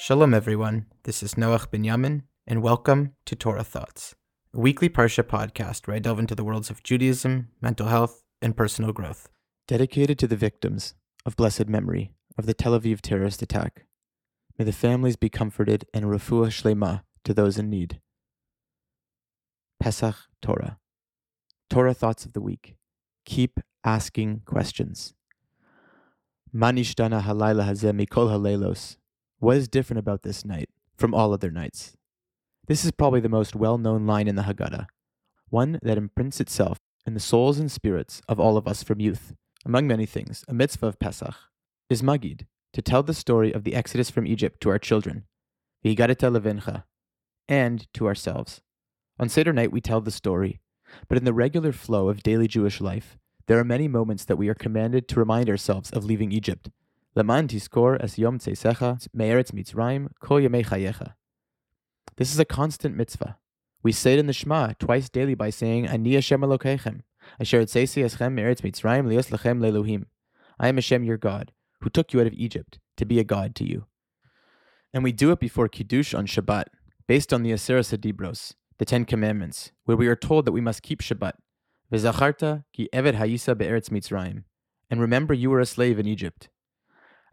Shalom, everyone. This is Noach Binyamin, and welcome to Torah Thoughts, a weekly Parsha podcast where I delve into the worlds of Judaism, mental health, and personal growth. Dedicated to the victims of blessed memory of the Tel Aviv terrorist attack. May the families be comforted and refuah shlema to those in need. Pesach Torah. Torah Thoughts of the Week. Keep asking questions. Manishtana halayla hazeh mikol haleilos. What is different about this night from all other nights? This is probably the most well known line in the Haggadah, one that imprints itself in the souls and spirits of all of us from youth. Among many things, a mitzvah of Pesach is Magid, to tell the story of the exodus from Egypt to our children, V'higadeta levincha, and to ourselves. On Seder night, we tell the story, but in the regular flow of daily Jewish life, there are many moments that we are commanded to remind ourselves of leaving Egypt, Leman tiskor es yom tzesecha me'eretz mitzrayim kol yemei chayecha. This is a constant mitzvah. We say it in the Shema twice daily by saying, Ani Hashem Elokeichem, asher etzesi eschem me'eretz mitzrayim lios lechem leluhim. I am Hashem your God, who took you out of Egypt, to be a God to you. And we do it before Kiddush on Shabbat, based on the Aseret Adibros, the Ten Commandments, where we are told that we must keep Shabbat. V'zacharta ki eved hayisa be'eretz mitzrayim. And remember you were a slave in Egypt.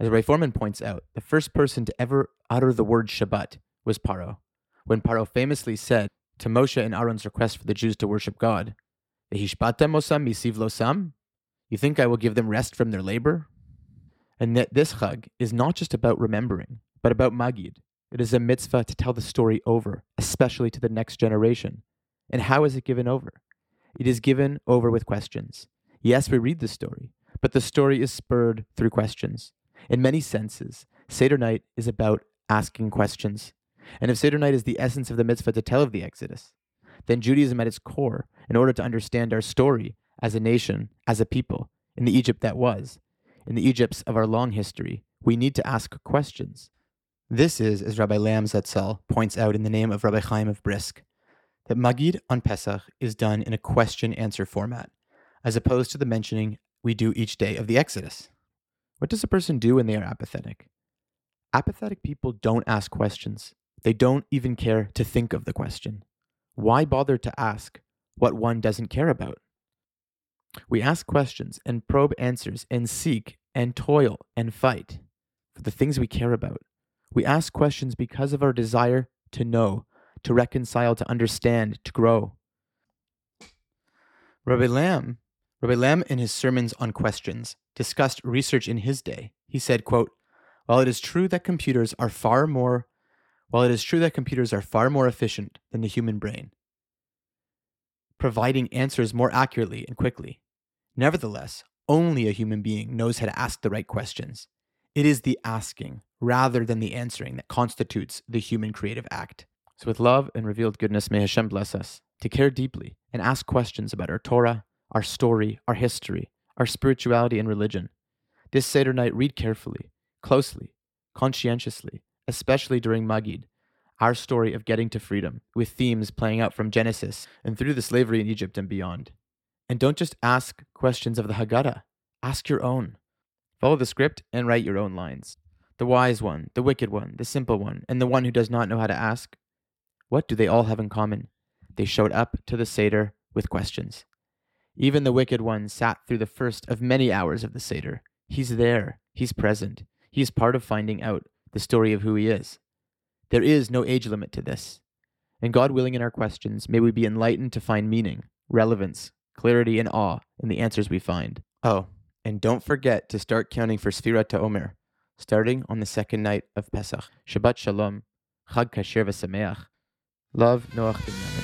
As Ray Foreman points out, the first person to ever utter the word Shabbat was Paro, when Paro famously said to Moshe and Aaron's request for the Jews to worship God, osam misiv losam? You think I will give them rest from their labor? And that this chag is not just about remembering, but about magid. It is a mitzvah to tell the story over, especially to the next generation. And how is it given over? It is given over with questions. Yes, we read the story, but the story is spurred through questions. In many senses, Seder night is about asking questions. And if Seder night is the essence of the mitzvah to tell of the Exodus, then Judaism at its core, in order to understand our story as a nation, as a people, in the Egypt that was, in the Egypts of our long history, we need to ask questions. This is, as Rabbi Lamm Zatzal points out in the name of Rabbi Chaim of Brisk, that Magid on Pesach is done in a question answer format, as opposed to the mentioning we do each day of the Exodus. What does a person do when they are apathetic? Apathetic people don't ask questions. They don't even care to think of the question. Why bother to ask what one doesn't care about? We ask questions and probe answers and seek and toil and fight for the things we care about. We ask questions because of our desire to know, to reconcile, to understand, to grow. Rabbi Lamm Rabbi Lamm, in his sermons on questions, discussed research in his day. He said, quote, While it is true that computers are far more while it is true that computers are far more efficient than the human brain, providing answers more accurately and quickly. Nevertheless, only a human being knows how to ask the right questions. It is the asking rather than the answering that constitutes the human creative act. So, with love and revealed goodness, may Hashem bless us to care deeply and ask questions about our Torah, our story, our history, our spirituality and religion. This Seder night, read carefully, closely, conscientiously, especially during Magid, our story of getting to freedom, with themes playing out from Genesis and through the slavery in Egypt and beyond. And don't just ask questions of the Haggadah, ask your own. Follow the script and write your own lines. The wise one, the wicked one, the simple one, and the one who does not know how to ask. What do they all have in common? They showed up to the Seder with questions. Even the wicked one sat through the first of many hours of the Seder. He's there. He's present. He's part of finding out the story of who he is. There is no age limit to this. And God willing, in our questions, may we be enlightened to find meaning, relevance, clarity, and awe in the answers we find. Oh, and don't forget to start counting for Sfirat Omer, starting on the second night of Pesach. Shabbat Shalom, Chag Kasher V'Sameach. Love, Noach Binyamin.